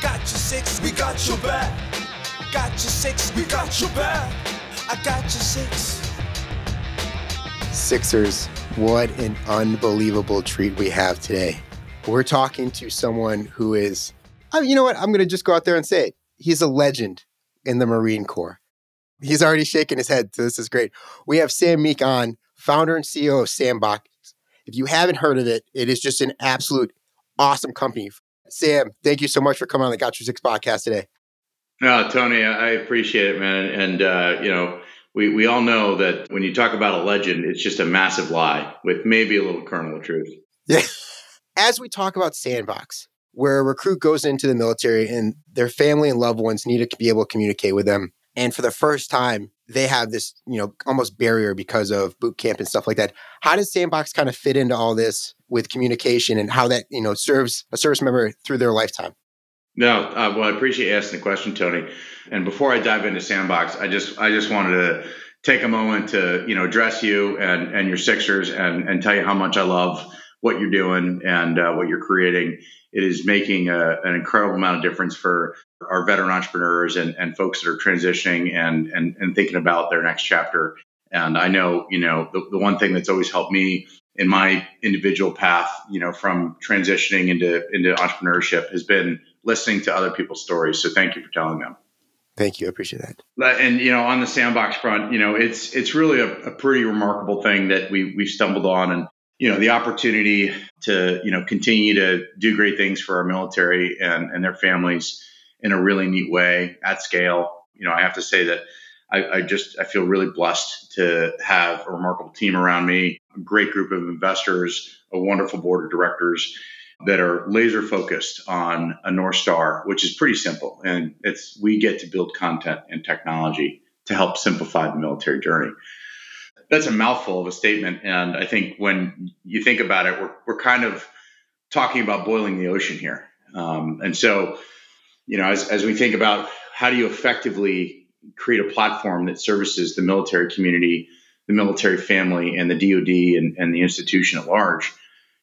Got your six, we got your back. Got your six, we got your back. I got your six. Sixers, what an unbelievable treat we have today. We're talking to someone who is, I you know what? I'm going to just go out there and say it. He's a legend in the Marine Corps. He's already shaking his head, so this is great. We have Sam Meek on, founder and CEO of Sandboxx. If you haven't heard of it, it is just an absolute awesome company. Sam, thank you so much for coming on the Got Your Six podcast today. No, Tony, I appreciate it, man. And, uh, you know, we, we all know that when you talk about a legend, it's just a massive lie with maybe a little kernel of truth. Yeah. As we talk about Sandboxx, where a recruit goes into the military and their family and loved ones need to be able to communicate with them. And for the first time, they have this, you know, almost barrier because of boot camp and stuff like that. How does Sandboxx kind of fit into all this with communication and how that, you know, serves a service member through their lifetime? No, uh, well, I appreciate asking the question, Tony. And before I dive into Sandboxx, I just I just wanted to take a moment to you know address you and and your Sixers and and tell you how much I love what you're doing and uh, what you're creating. It is making a, an incredible amount of difference for our veteran entrepreneurs and, and folks that are transitioning and, and and thinking about their next chapter. And I know you know the, the one thing that's always helped me in my individual path, you know, from transitioning into into entrepreneurship has been listening to other people's stories. So thank you for telling them. Thank you. I appreciate that. And you know, on the Sandboxx front, you know, it's it's really a, a pretty remarkable thing that we we've stumbled on, and you know, the opportunity to you know continue to do great things for our military and and their families in a really neat way at scale. You know, I have to say that I, I just I feel really blessed to have a remarkable team around me, a great group of investors, a wonderful board of directors that are laser focused on a North Star, which is pretty simple. And it's we get to build content and technology to help simplify the military journey. That's a mouthful of a statement. And I think when you think about it, we're, we're kind of talking about boiling the ocean here. Um, and so, you know, as, as we think about how do you effectively create a platform that services the military community, the military family, and the DoD and, and the institution at large,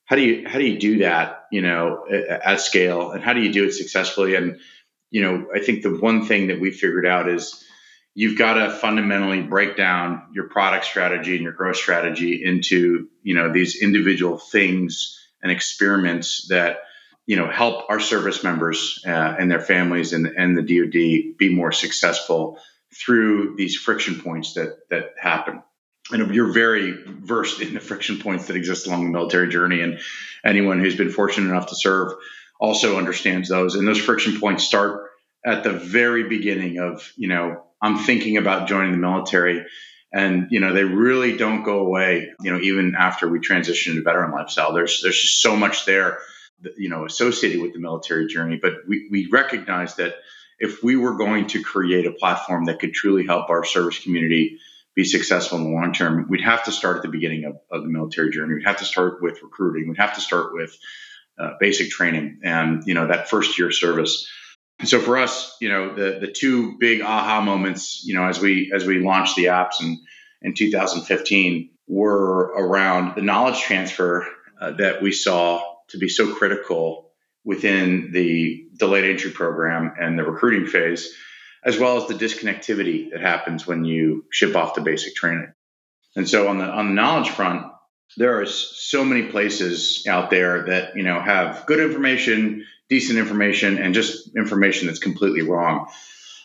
how do you how do you do that you know at scale and how do you do it successfully and you know i think the one thing that we figured out is you've got to fundamentally break down your product strategy and your growth strategy into you know these individual things and experiments that you know help our service members uh, and their families and, and the DoD be more successful through these friction points that that happen. And you're very versed in the friction points that exist along the military journey and anyone who's been fortunate enough to serve also understands those. And those friction points start at the very beginning of you know i'm thinking about joining the military and you know they really don't go away you know even after we transition to veteran lifestyle there's there's just so much there you know associated with the military journey but we, we recognize that if we were going to create a platform that could truly help our service community be successful in the long term, we'd have to start at the beginning of, of the military journey. We'd have to start with recruiting. We'd have to start with uh, basic training and you know that first year service. And so for us, you know, the the two big aha moments, you know, as we as we launched the apps in in 2015 were around the knowledge transfer uh, that we saw to be so critical within the delayed entry program and the recruiting phase as well as the disconnectivity that happens when you ship off the basic training. And so on the on the knowledge front, there are so many places out there that you know have good information, decent information, and just information that's completely wrong.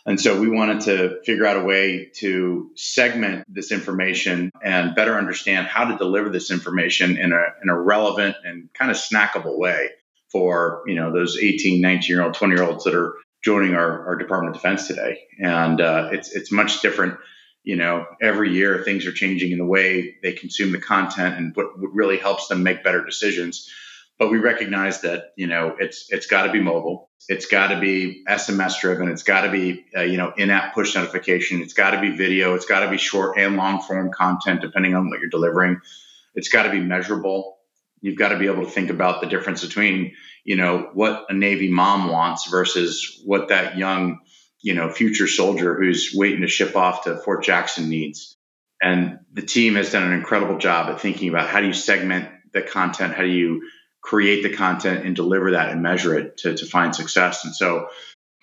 And so we wanted to figure out a way to segment this information and better understand how to deliver this information in a, in a relevant and kind of snackable way for, you know, those 18, 19 year old, 20 year olds that are joining our, our Department of Defense today. And uh, it's, it's much different. You know, every year things are changing in the way they consume the content and what, really helps them make better decisions. But we recognize that you know it's it's got to be mobile. It's got to be sms driven. It's got to be uh, you know in-app push notification. It's got to be video. It's got to be short and long form content depending on what you're delivering. It's got to be measurable. You've got to be able to think about the difference between you know what a navy mom wants versus what that young you know future soldier who's waiting to ship off to fort jackson needs. And the team has done an incredible job at thinking about how do you segment the content? How do you create the content and deliver that and measure it to, to find success. And so,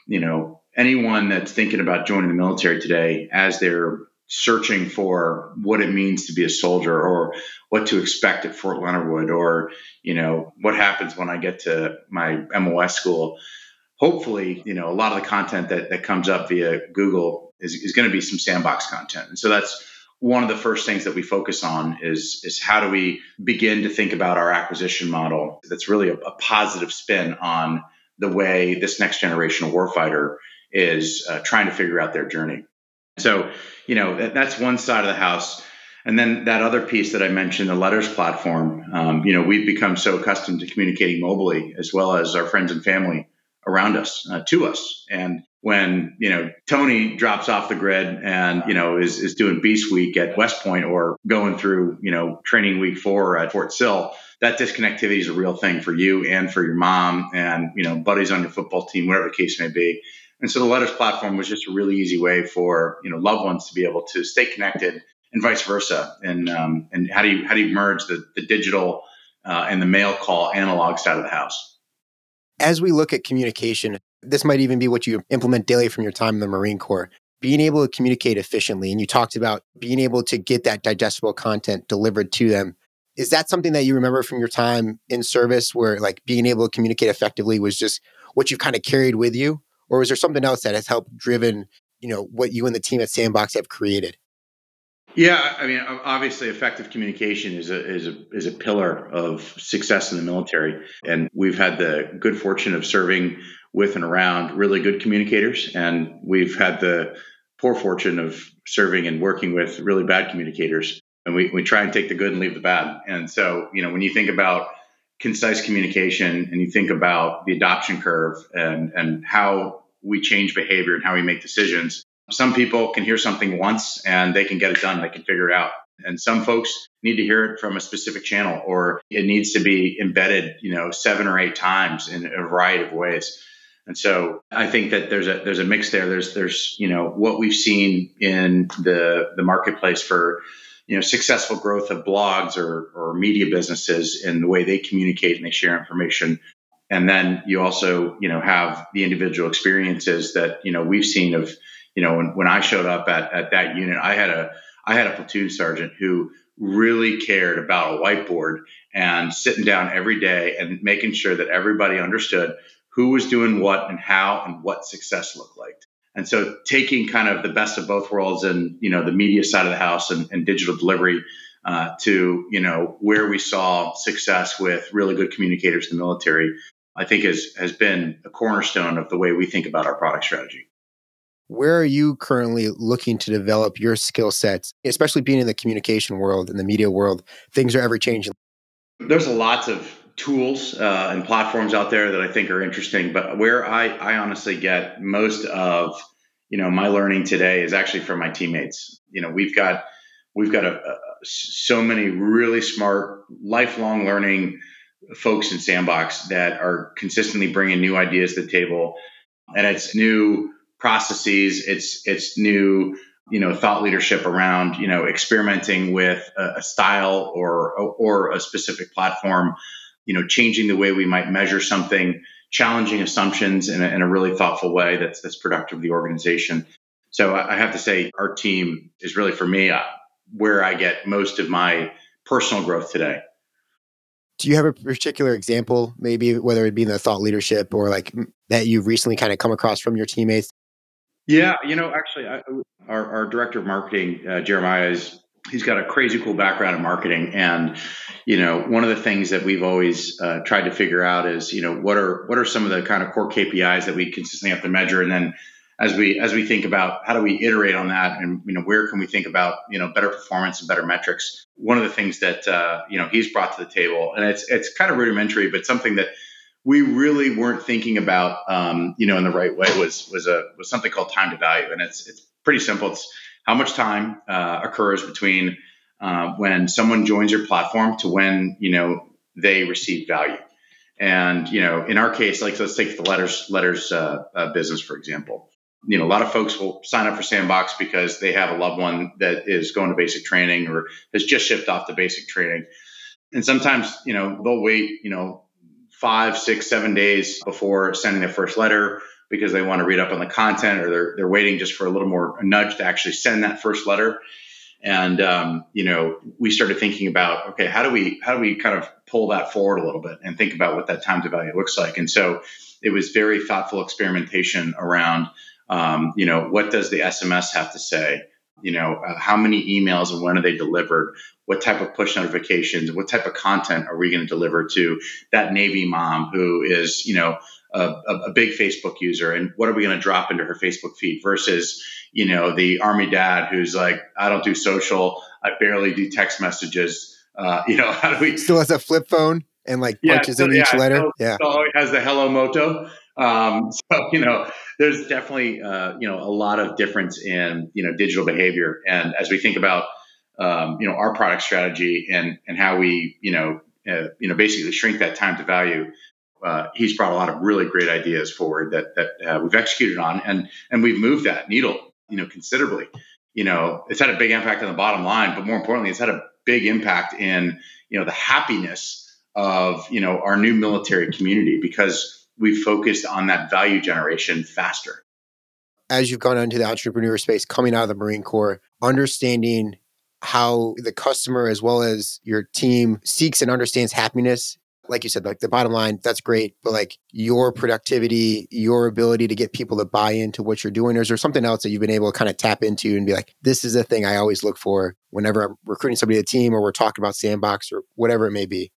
you know, anyone that's thinking about joining the military today as they're searching for what it means to be a soldier or what to expect at Fort Leonard Wood or, you know, what happens when I get to my MOS school. Hopefully, you know, a lot of the content that, that comes up via Google is, is going to be some Sandboxx content. And so that's one of the first things that we focus on is is how do we begin to think about our acquisition model that's really a, a positive spin on the way this next generation of warfighter is uh, trying to figure out their journey. So, you know, that, that's one side of the house. And then that other piece that I mentioned, the letters platform, um, you know, we've become so accustomed to communicating mobily as well as our friends and family around us, uh, to us. And when you know Tony drops off the grid and you know is is doing Beast Week at West Point or going through you know training week four at Fort Sill, that disconnectivity is a real thing for you and for your mom and you know buddies on your football team, whatever the case may be. And so the Letters platform was just a really easy way for you know loved ones to be able to stay connected and vice versa. And um, and how do you how do you merge the the digital uh, and the mail call analog side of the house? As we look at communication, this might even be what you implement daily from your time in the Marine Corps. Being able to communicate efficiently, and you talked about being able to get that digestible content delivered to them. Is that something that you remember from your time in service where like being able to communicate effectively was just what you kind of carried with you? Or was there something else that has helped driven, you know, what you and the team at Sandboxx have created? Yeah, I mean, obviously, effective communication is a is a is a pillar of success in the military, and we've had the good fortune of serving with and around really good communicators. And we've had the poor fortune of serving and working with really bad communicators. And we, we try and take the good and leave the bad. And so, you know, when you think about concise communication and you think about the adoption curve and, and how we change behavior and how we make decisions, some people can hear something once and they can get it done, they can figure it out. And some folks need to hear it from a specific channel or it needs to be embedded, you know, seven or eight times in a variety of ways. And so I think that there's a there's a mix there. There's there's you know what we've seen in the the marketplace for you know successful growth of blogs or or media businesses and the way they communicate and they share information. And then you also you know have the individual experiences that you know we've seen of you know when, when I showed up at at that unit, I had a I had a platoon sergeant who really cared about a whiteboard and sitting down every day and making sure that everybody understood who was doing what and how and what success looked like. And so taking kind of the best of both worlds and, you know, the media side of the house and, and digital delivery uh, to, you know, where we saw success with really good communicators in the military, I think has, has been a cornerstone of the way we think about our product strategy. Where are you currently looking to develop your skill sets, especially being in the communication world and the media world? Things are ever changing. There's a lots of tools uh, and platforms out there that I think are interesting. But where I, I honestly get most of you know my learning today is actually from my teammates. You know, we've got we've got a, a, so many really smart, lifelong learning folks in Sandboxx that are consistently bringing new ideas to the table, and it's new processes. It's it's new you know thought leadership around you know experimenting with a, a style or or a specific platform you know, changing the way we might measure something, challenging assumptions in a, in a really thoughtful way that's that's productive to the organization. So I have to say, our team is really for me uh, where I get most of my personal growth today. Do you have a particular example, maybe whether it be in the thought leadership or like that you've recently kind of come across from your teammates? Yeah, you know, actually, I, our, our director of marketing, uh, Jeremiah, is he's got a crazy cool background in marketing. And you know one of the things that we've always uh, tried to figure out is you know what are what are some of the kind of core kpis that we consistently have to measure? And then as we as we think about how do we iterate on that and you know where can we think about you know better performance and better metrics? One of the things that uh, you know he's brought to the table and it's it's kind of rudimentary but something that we really weren't thinking about um, you know in the right way was was a was something called time to value. And it's it's pretty simple. It's how much time uh, occurs between uh, when someone joins your platform to when you know they receive value. And you know in our case like let's take the letters letters uh, uh, business for example. You know, a lot of folks will sign up for Sandboxx because they have a loved one that is going to basic training or has just shipped off to basic training. And sometimes, you know, they'll wait, you know, five, six, seven days before sending their first letter because they want to read up on the content or they're, they're waiting just for a little more nudge to actually send that first letter. And, um, you know, we started thinking about, okay, how do we, how do we kind of pull that forward a little bit and think about what that time to value looks like? And so it was very thoughtful experimentation around um, you know, what does the SMS have to say? You know, uh, how many emails and when are they delivered? What type of push notifications? What type of content are we going to deliver to that Navy mom who is, you know, a, a, big Facebook user and what are we going to drop into her Facebook feed versus, you know, the army dad who's like, I don't do social, I barely do text messages. Uh, you know, how do we still has a flip phone and like punches yeah, so, in each letter? Still, yeah, still has the hello moto. Um, so you know, there's definitely uh, you know a lot of difference in you know digital behavior, and as we think about um, you know our product strategy and and how we you know uh, you know basically shrink that time to value. Uh, he's brought a lot of really great ideas forward that that uh, we've executed on, and and we've moved that needle you know considerably. You know, it's had a big impact on the bottom line, but more importantly, it's had a big impact in you know the happiness of you know our new military community because we've focused on that value generation faster. As you've gone into the entrepreneur space, coming out of the Marine Corps, understanding how the customer as well as your team seeks and understands happiness. Like you said, like the bottom line, that's great, but like your productivity, your ability to get people to buy into what you're doing, or is there something else that you've been able to kind of tap into and be like, this is the thing I always look for whenever I'm recruiting somebody to the team or we're talking about Sandboxx or whatever it may be?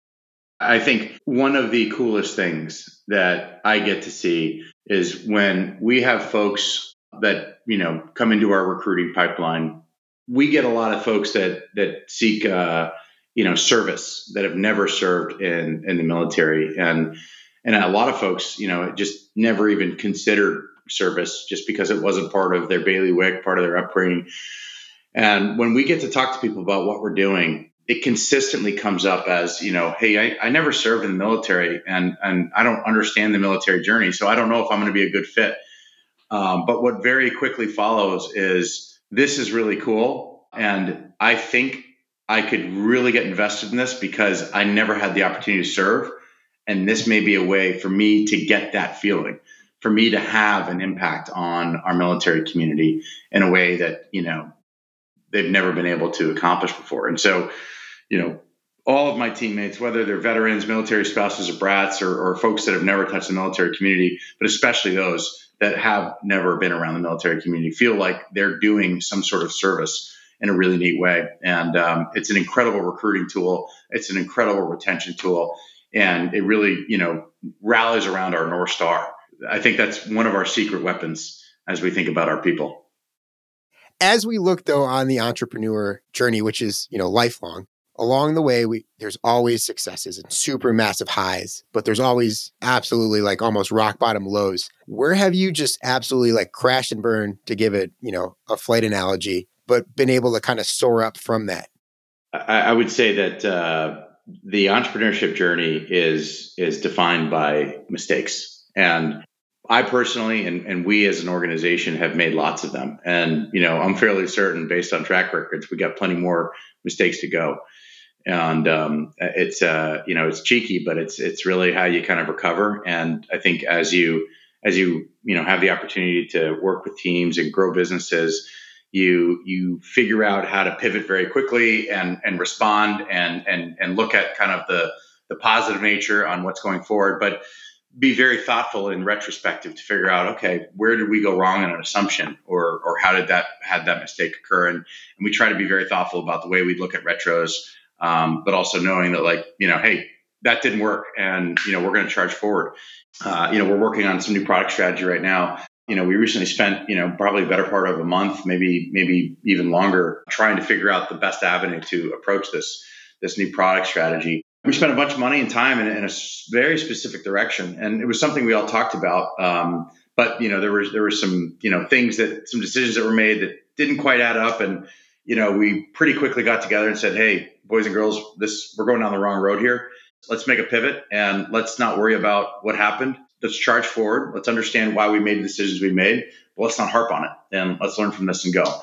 I think one of the coolest things that I get to see is when we have folks that, you know, come into our recruiting pipeline. We get a lot of folks that that seek uh, you know, service that have never served in in the military and and a lot of folks, you know, just never even considered service just because it wasn't part of their bailiwick, part of their upbringing. And when we get to talk to people about what we're doing, it consistently comes up as you know hey I, I never served in the military and and i don't understand the military journey so i don't know if i'm going to be a good fit. Um, but what very quickly follows is this is really cool and i think i could really get invested in this because i never had the opportunity to serve and this may be a way for me to get that feeling for me to have an impact on our military community in a way that you know they've never been able to accomplish before. And so you know, all of my teammates, whether they're veterans, military spouses, or brats, or, or folks that have never touched the military community, but especially those that have never been around the military community, feel like they're doing some sort of service in a really neat way. And um, it's an incredible recruiting tool. It's an incredible retention tool, and it really, you know, rallies around our north star. I think that's one of our secret weapons as we think about our people. As we look though on the entrepreneur journey, which is you know lifelong, along the way we there's always successes and super massive highs but there's always absolutely like almost rock bottom lows. Where have you just absolutely like crashed and burned to give it you know a flight analogy but been able to kind of soar up from that? I, I would say that uh, the entrepreneurship journey is is defined by mistakes. And I personally and, and we as an organization have made lots of them. And, you know, I'm fairly certain based on track records, we got plenty more mistakes to go and um, it's uh, you know it's cheeky, but it's it's really how you kind of recover. And I think as you as you you know have the opportunity to work with teams and grow businesses, you you figure out how to pivot very quickly and and respond and and and look at kind of the the positive nature on what's going forward, but be very thoughtful in retrospective to figure out okay where did we go wrong in an assumption or or how did that had that mistake occur and, and we try to be very thoughtful about the way we look at retros um, but also knowing that like you know hey that didn't work and you know we're going to charge forward uh, you know we're working on some new product strategy right now You know, we recently spent, you know, probably a better part of a month, maybe maybe even longer, trying to figure out the best avenue to approach this this new product strategy. We spent a bunch of money and time in, in a very specific direction, and it was something we all talked about. Um, but you know, there was there were some you know things that some decisions that were made that didn't quite add up, and you know, we pretty quickly got together and said, "Hey, boys and girls, this we're going down the wrong road here. Let's make a pivot and let's not worry about what happened let's charge forward. Let's understand why we made the decisions we made. But let's not harp on it and let's learn from this and go.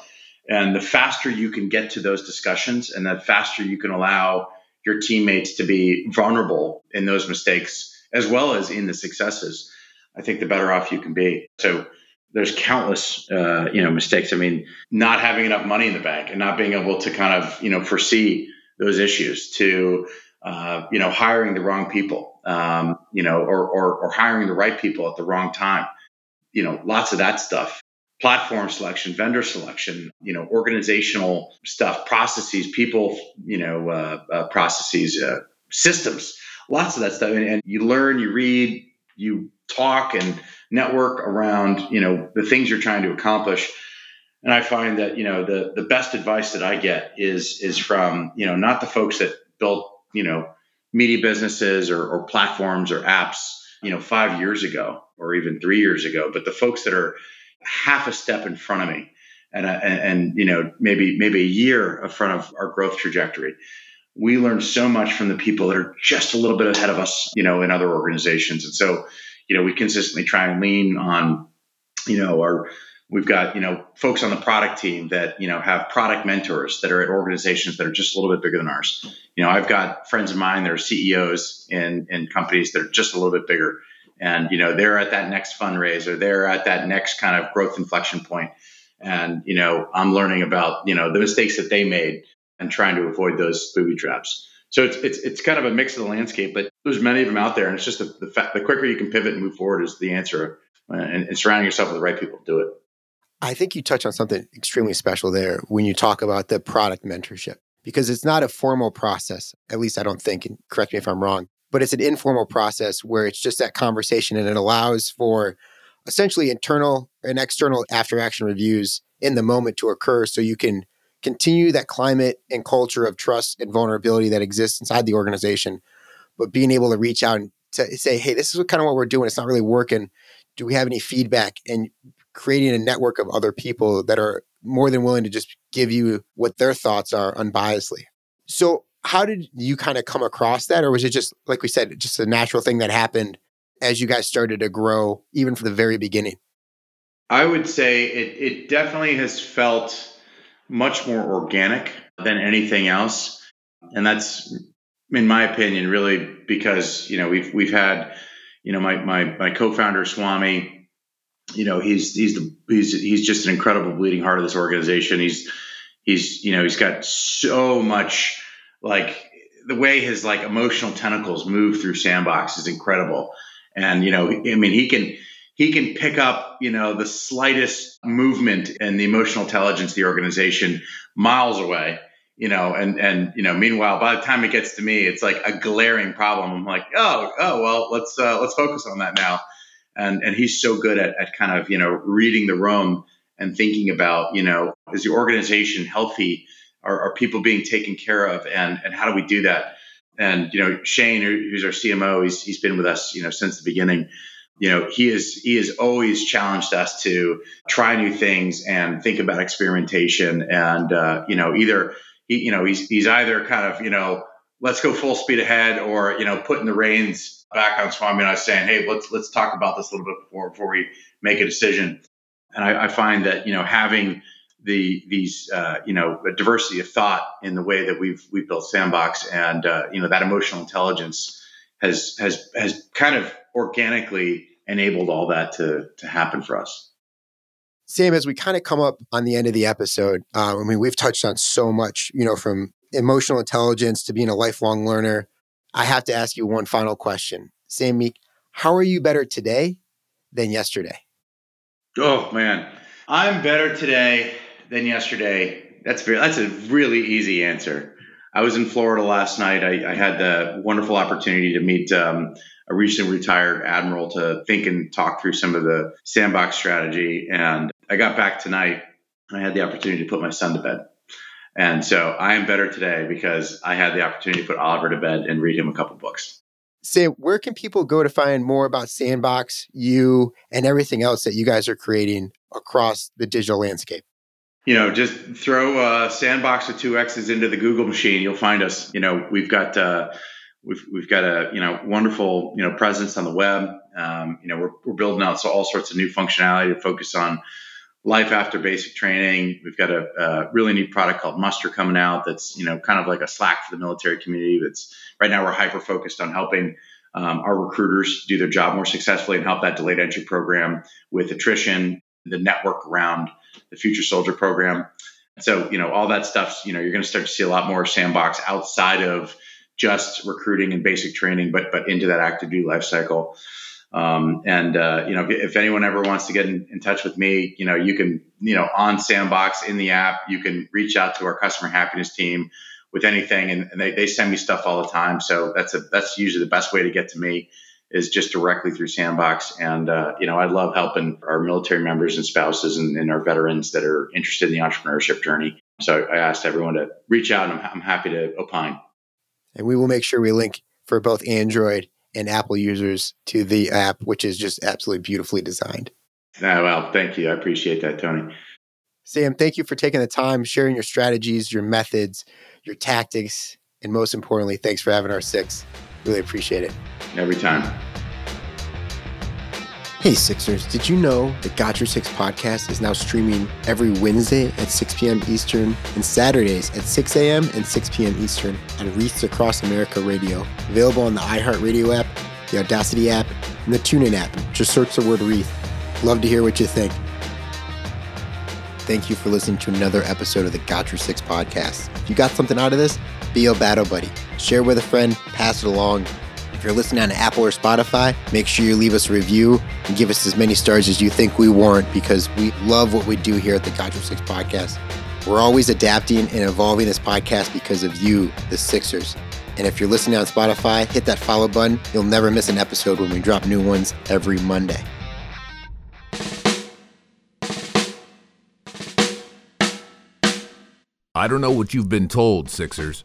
And the faster you can get to those discussions and the faster you can allow your teammates to be vulnerable in those mistakes as well as in the successes, I think the better off you can be. So there's countless, uh, you know, mistakes. I mean, not having enough money in the bank and not being able to kind of, you know, foresee those issues to, uh, you know, hiring the wrong people um, you know, or, or, or hiring the right people at the wrong time. You know, lots of that stuff. Platform selection, vendor selection, you know, organizational stuff, processes, people, you know, uh, uh, processes, uh, systems, lots of that stuff. And, and you learn, you read, you talk and network around, you know, the things you're trying to accomplish. And I find that, you know, the, the best advice that I get is, is from, you know, not the folks that built, you know, media businesses or, or platforms or apps, you know, five years ago or even three years ago, but the folks that are half a step in front of me and, uh, and, and, you know, maybe, maybe a year in front of our growth trajectory. We learn so much from the people that are just a little bit ahead of us, you know, in other organizations. And so, you know, we consistently try and lean on, you know, our We've got, you know, folks on the product team that, you know, have product mentors that are at organizations that are just a little bit bigger than ours. You know, I've got friends of mine that are CEOs in, in companies that are just a little bit bigger. And, you know, they're at that next fundraiser, they're at that next kind of growth inflection point. And, you know, I'm learning about, you know, the mistakes that they made and trying to avoid those booby traps. So it's, it's, it's kind of a mix of the landscape, but there's many of them out there. And it's just the, the, the quicker you can pivot and move forward is the answer. Uh, and, and surrounding yourself with the right people to do it. I think you touch on something extremely special there when you talk about the product mentorship, because it's not a formal process. At least I don't think, and correct me if I'm wrong, but it's an informal process where it's just that conversation and it allows for essentially internal and external after action reviews in the moment to occur so you can continue that climate and culture of trust and vulnerability that exists inside the organization, but being able to reach out and say, hey, this is kind of what we're doing. It's not really working. Do we have any feedback? And creating a network of other people that are more than willing to just give you what their thoughts are unbiasedly. So, how did you kind of come across that? Or was it just, like we said, just a natural thing that happened as you guys started to grow, even from the very beginning? I would say it, it definitely has felt much more organic than anything else. And that's, in my opinion, really because, you know, we've, we've had, you know, my, my, my co-founder, Swami, you know, he's he's the he's he's just an incredible bleeding heart of this organization. He's he's you know he's got so much like the way his like emotional tentacles move through Sandboxx is incredible. And you know, I mean, he can he can pick up you know the slightest movement and the emotional intelligence of the organization miles away you know and and you know meanwhile by the time it gets to me it's like a glaring problem i'm like oh oh well let's uh, let's focus on that now and and he's so good at, at kind of you know reading the room and thinking about you know is the organization healthy? Are, are people being taken care of? And and how do we do that? And you know Shane who's our CMO he's he's been with us you know since the beginning. You know he is he has always challenged us to try new things and think about experimentation. And uh, you know either he you know he's he's either kind of you know let's go full speed ahead or you know putting the reins back on Swami and I saying, hey, let's let's talk about this a little bit before before we make a decision. And I, I find that you know having the these uh, you know diversity of thought in the way that we've we've built Sandboxx and uh, you know that emotional intelligence has has has kind of organically enabled all that to to happen for us. Sam, as we kind of come up on the end of the episode, uh, I mean, we've touched on so much, you know, from emotional intelligence to being a lifelong learner I have to ask you one final question. Sam Meek, how are you better today than yesterday? Oh man, I'm better today than yesterday. That's very, that's a really easy answer. I was in Florida last night. I, I had the wonderful opportunity to meet um, a recently retired admiral to think and talk through some of the Sandboxx strategy. And I got back tonight. And I had the opportunity to put my son to bed. And so I am better today because I had the opportunity to put Oliver to bed and read him a couple books. Sam, where can people go to find more about Sandboxx, you, and everything else that you guys are creating across the digital landscape? you know, just throw a sandbox with two X's into the Google machine. You'll find us. You know, we've got uh, we've we've got a you know wonderful you know presence on the web. Um, you know, we're we're building out so all sorts of new functionality to focus on life after basic training. We've got a, a, really neat product called Muster coming out. That's you know kind of like a Slack for the military community. That's right now we're hyper focused on helping. Um, our recruiters do their job more successfully and help that delayed entry program with attrition, the network around the Future Soldier program. So, you know, all that stuff, you know, you're going to start to see a lot more Sandboxx outside of just recruiting and basic training, but but into that active duty life cycle. Um, and uh, you know, if, anyone ever wants to get in, in, touch with me, you know, you can, you know, on Sandboxx in the app, you can reach out to our customer happiness team with anything, and, and they, they send me stuff all the time. So that's a that's usually the best way to get to me is just directly through Sandboxx. And, uh, you know, I love helping our military members and spouses and, and, our veterans that are interested in the entrepreneurship journey. So I asked everyone to reach out and I'm, I'm happy to opine. And we will make sure we link for both Android and Apple users to the app, which is just absolutely beautifully designed. Oh, well, thank you. I appreciate that, Tony. Sam, thank you for taking the time, sharing your strategies, your methods, your tactics, and most importantly, thanks for having our six. Really appreciate it. Every time. Hey Sixers, did you know that Got Your Six podcast is now streaming every Wednesday at 6 p.m. Eastern and Saturdays at 6 a.m. and 6 p.m. Eastern on Wreaths Across America Radio, available on the iHeartRadio app, the Audacity app, and the TuneIn app. Just search the word Wreath. Love to hear what you think. Thank you for listening to another episode of the Got Your Six podcast. If you got something out of this, be a battle buddy. Share with a friend, pass it along. If you're listening on Apple or Spotify, make sure you leave us a review and give us as many stars as you think we warrant because we love what we do here at the Got Your Six podcast. We're always adapting and evolving this podcast because of you, the Sixers. And if you're listening on Spotify, hit that follow button. You'll never miss an episode when we drop new ones every Monday. I don't know what you've been told, Sixers.